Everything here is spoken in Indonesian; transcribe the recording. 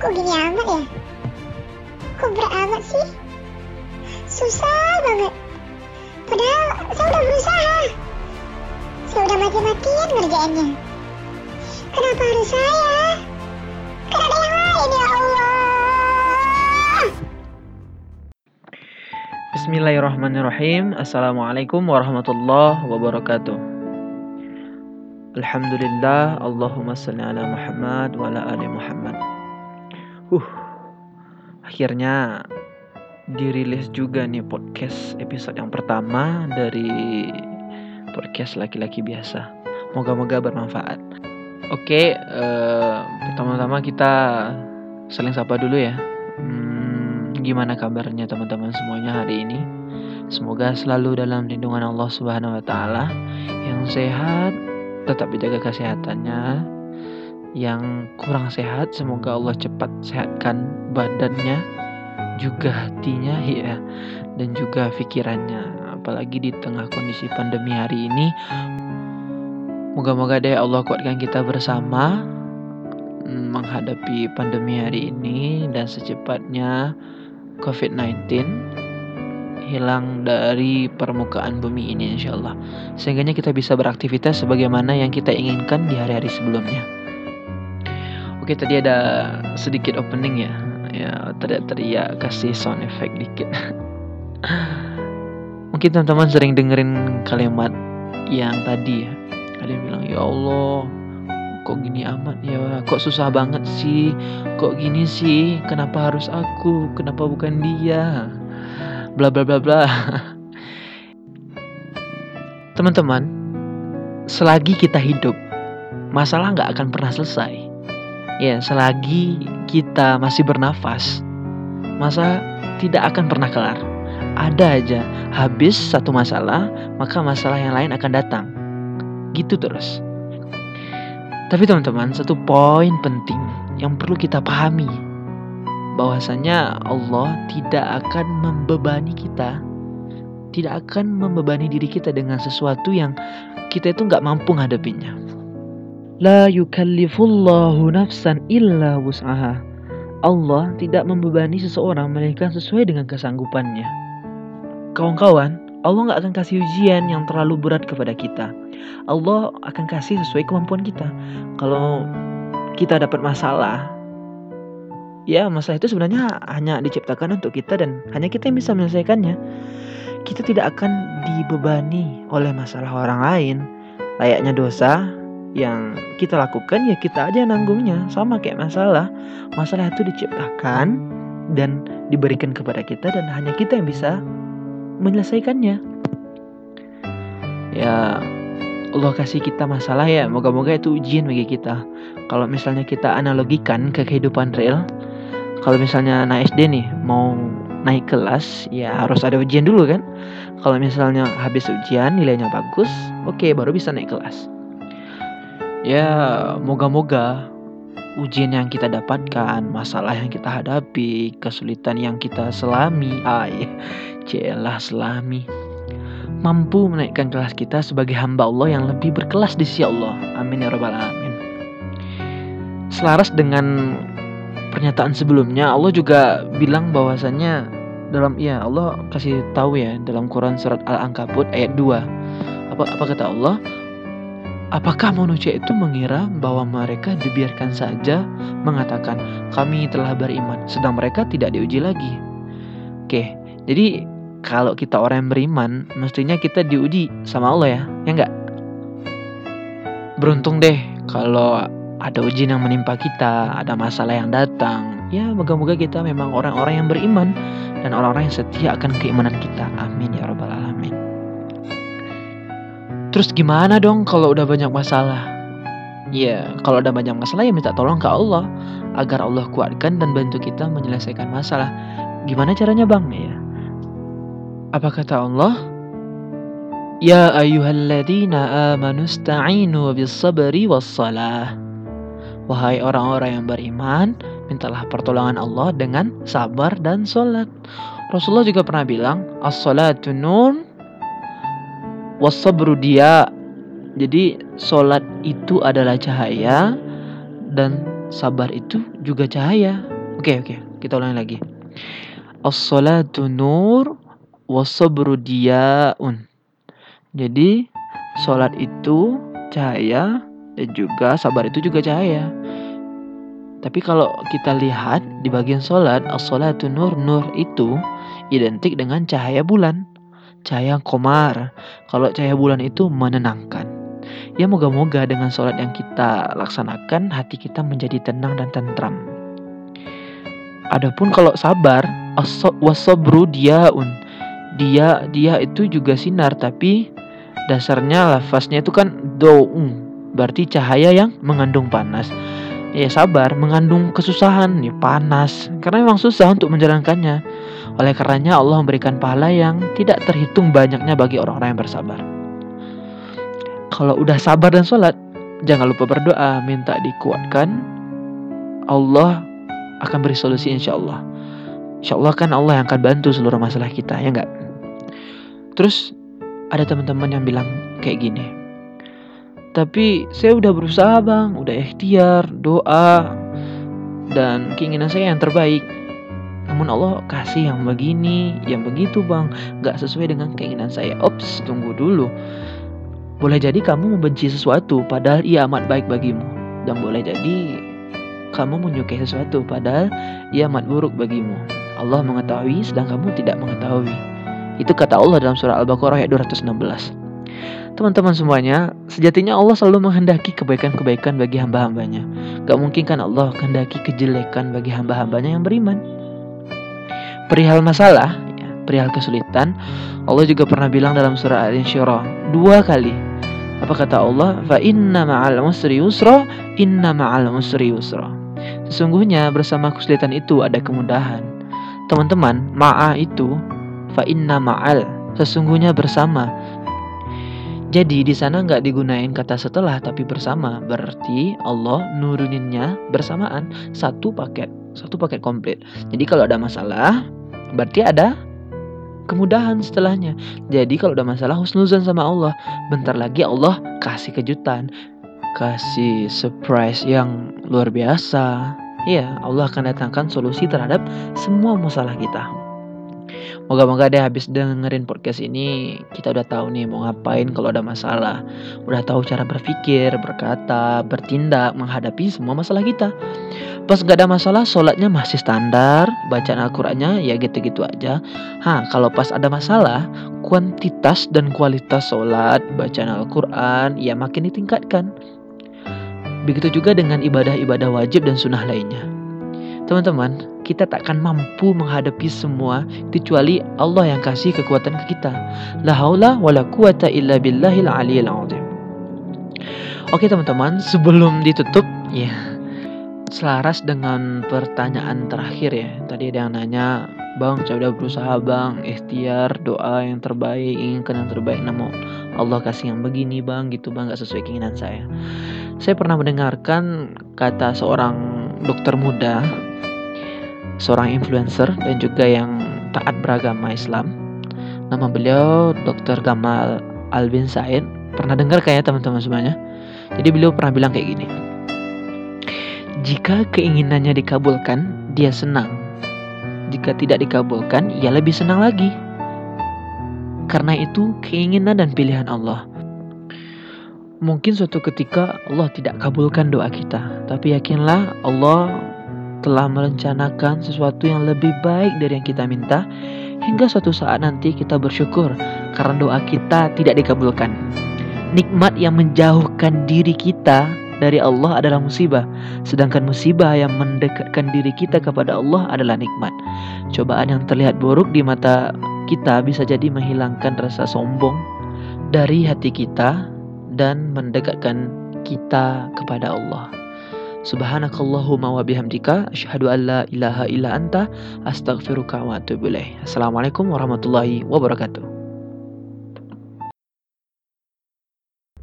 Kok gini amat ya? Kok berat amat sih? Susah banget. Padahal saya udah berusaha. Saya udah mati-matian ngerjainnya. Kenapa harus saya? Kan ada yang lain ya Allah. Bismillahirrahmanirrahim Assalamualaikum warahmatullahi wabarakatuh Alhamdulillah Allahumma salli ala Muhammad wa ala ali Muhammad Uh, akhirnya dirilis juga nih podcast episode yang pertama dari podcast laki-laki biasa Moga-moga bermanfaat Oke, eh, pertama-tama kita saling sapa dulu ya Hmm, gimana kabarnya teman-teman semuanya hari ini? Semoga selalu dalam lindungan Allah Subhanahu wa taala. Yang sehat tetap dijaga kesehatannya. Yang kurang sehat semoga Allah cepat sehatkan badannya, juga hatinya ya, dan juga pikirannya. Apalagi di tengah kondisi pandemi hari ini. Moga-moga deh Allah kuatkan kita bersama mm, menghadapi pandemi hari ini dan secepatnya COVID-19 hilang dari permukaan bumi ini insya Allah sehingganya kita bisa beraktivitas sebagaimana yang kita inginkan di hari-hari sebelumnya oke tadi ada sedikit opening ya. Ya teriak-teriak kasih sound effect dikit. Mungkin teman-teman sering dengerin kalimat yang tadi ya. Ada yang bilang ya Allah kok gini amat ya? Kok susah banget sih? Kok gini sih? Kenapa harus aku? Kenapa bukan dia? Bla bla bla bla. Teman-teman selagi kita hidup masalah nggak akan pernah selesai ya selagi kita masih bernafas masa tidak akan pernah kelar. Ada aja habis satu masalah maka masalah yang lain akan datang. Gitu terus. Tapi teman-teman, satu poin penting yang perlu kita pahami. Bahwasanya Allah tidak akan membebani kita, tidak akan membebani diri kita dengan sesuatu yang kita itu nggak mampu ngadepinnya. La yukallifullahu nafsan illa wus'aha. Allah tidak membebani seseorang melainkan sesuai dengan kesanggupannya. Kawan-kawan, Allah nggak akan kasih ujian yang terlalu berat kepada kita. Allah akan kasih sesuai kemampuan kita. Kalau kita dapat masalah, ya masalah itu sebenarnya hanya diciptakan untuk kita dan hanya kita yang bisa menyelesaikannya. Kita tidak akan dibebani oleh masalah orang lain. Layaknya dosa yang kita lakukan ya kita aja nanggungnya. Sama kayak masalah. Masalah itu diciptakan dan diberikan kepada kita dan hanya kita yang bisa menyelesaikannya. Ya, Allah kasih kita masalah ya, moga-moga itu ujian bagi kita. Kalau misalnya kita analogikan ke kehidupan real, kalau misalnya anak SD nih mau naik kelas, ya harus ada ujian dulu kan. Kalau misalnya habis ujian nilainya bagus, oke okay, baru bisa naik kelas. Ya, moga-moga ujian yang kita dapatkan, masalah yang kita hadapi, kesulitan yang kita selami, ay, celah selami mampu menaikkan kelas kita sebagai hamba Allah yang lebih berkelas di sisi Allah. Amin ya rabbal alamin. Selaras dengan pernyataan sebelumnya, Allah juga bilang bahwasannya dalam ya Allah kasih tahu ya dalam Quran surat Al-Ankabut ayat 2. Apa apa kata Allah? Apakah manusia itu mengira bahwa mereka dibiarkan saja mengatakan kami telah beriman sedang mereka tidak diuji lagi? Oke, jadi kalau kita orang yang beriman, mestinya kita diuji sama Allah ya, ya enggak? Beruntung deh kalau ada ujian yang menimpa kita, ada masalah yang datang. Ya, moga-moga kita memang orang-orang yang beriman dan orang-orang yang setia akan keimanan kita. Amin ya rabbal alamin. Terus gimana dong kalau udah banyak masalah? Ya, kalau udah banyak masalah ya minta tolong ke Allah agar Allah kuatkan dan bantu kita menyelesaikan masalah. Gimana caranya, Bang? Ya, apa kata Allah? Ya ayyuhalladzina amanu sta'inu bis sabri was salah. Wahai orang-orang yang beriman, mintalah pertolongan Allah dengan sabar dan salat. Rasulullah juga pernah bilang, as-salatu nur was sabru dia. Jadi salat itu adalah cahaya dan sabar itu juga cahaya. Oke, oke, kita ulangi lagi. As-salatu nur wasabru diyaun. Jadi, salat itu cahaya dan juga sabar itu juga cahaya. Tapi kalau kita lihat di bagian salat, as-salatu nur, nur itu identik dengan cahaya bulan, cahaya komar. Kalau cahaya bulan itu menenangkan. Ya moga-moga dengan sholat yang kita laksanakan hati kita menjadi tenang dan tentram. Adapun kalau sabar, wasobru diaun. Dia dia itu juga sinar tapi dasarnya lafaznya itu kan doung. Berarti cahaya yang mengandung panas. Ya sabar mengandung kesusahan, ya panas. Karena memang susah untuk menjalankannya. Oleh karenanya Allah memberikan pahala yang tidak terhitung banyaknya bagi orang-orang yang bersabar. Kalau udah sabar dan sholat, jangan lupa berdoa, minta dikuatkan. Allah akan beri solusi insya Allah. Insya Allah kan Allah yang akan bantu seluruh masalah kita, ya enggak? Terus ada teman-teman yang bilang kayak gini. Tapi saya udah berusaha bang, udah ikhtiar, doa, dan keinginan saya yang terbaik. Namun Allah kasih yang begini, yang begitu bang, gak sesuai dengan keinginan saya. Ops, tunggu dulu. Boleh jadi kamu membenci sesuatu padahal ia amat baik bagimu. Dan boleh jadi kamu menyukai sesuatu padahal ia amat buruk bagimu. Allah mengetahui sedang kamu tidak mengetahui. Itu kata Allah dalam surah Al-Baqarah ayat 216. Teman-teman semuanya, sejatinya Allah selalu menghendaki kebaikan-kebaikan bagi hamba-hambanya. Gak mungkin kan Allah menghendaki kejelekan bagi hamba-hambanya yang beriman. Perihal masalah, ya, perihal kesulitan, Allah juga pernah bilang dalam surah Al-Insyirah dua kali. Apa kata Allah? Fa inna ma'al usri yusra, inna ma'al usri yusra. Sesungguhnya bersama kesulitan itu ada kemudahan. Teman-teman, ma'a itu fa inna ma'al, sesungguhnya bersama jadi di sana nggak digunain kata setelah tapi bersama. Berarti Allah nuruninnya bersamaan satu paket, satu paket komplit. Jadi kalau ada masalah, berarti ada kemudahan setelahnya. Jadi kalau ada masalah husnuzan sama Allah, bentar lagi Allah kasih kejutan, kasih surprise yang luar biasa. Iya, Allah akan datangkan solusi terhadap semua masalah kita. Moga-moga deh habis dengerin podcast ini kita udah tahu nih mau ngapain kalau ada masalah. Udah tahu cara berpikir, berkata, bertindak menghadapi semua masalah kita. Pas gak ada masalah, sholatnya masih standar, bacaan Al-Qur'annya ya gitu-gitu aja. Ha, kalau pas ada masalah, kuantitas dan kualitas sholat, bacaan Al-Quran ya makin ditingkatkan. Begitu juga dengan ibadah-ibadah wajib dan sunnah lainnya. Teman-teman, kita takkan mampu menghadapi semua kecuali Allah yang kasih kekuatan ke kita. La haula wala quwata illa billahil aliyil azim. Oke teman-teman, sebelum ditutup ya selaras dengan pertanyaan terakhir ya. Tadi ada yang nanya, "Bang, saya udah berusaha, Bang, ikhtiar, doa yang terbaik, inginkan yang terbaik, namun Allah kasih yang begini, Bang, gitu, Bang, gak sesuai keinginan saya." Saya pernah mendengarkan kata seorang dokter muda seorang influencer dan juga yang taat beragama Islam. Nama beliau Dr. Gamal Albin Said. Pernah dengar kayak teman-teman semuanya? Jadi beliau pernah bilang kayak gini. Jika keinginannya dikabulkan, dia senang. Jika tidak dikabulkan, ia lebih senang lagi. Karena itu keinginan dan pilihan Allah. Mungkin suatu ketika Allah tidak kabulkan doa kita, tapi yakinlah Allah telah merencanakan sesuatu yang lebih baik dari yang kita minta hingga suatu saat nanti kita bersyukur karena doa kita tidak dikabulkan. Nikmat yang menjauhkan diri kita dari Allah adalah musibah, sedangkan musibah yang mendekatkan diri kita kepada Allah adalah nikmat. Cobaan yang terlihat buruk di mata kita bisa jadi menghilangkan rasa sombong dari hati kita dan mendekatkan kita kepada Allah. Subhanakallahumma wa bihamdika asyhadu an la ilaha illa anta astaghfiruka wa atubu ilaik. Assalamualaikum warahmatullahi wabarakatuh.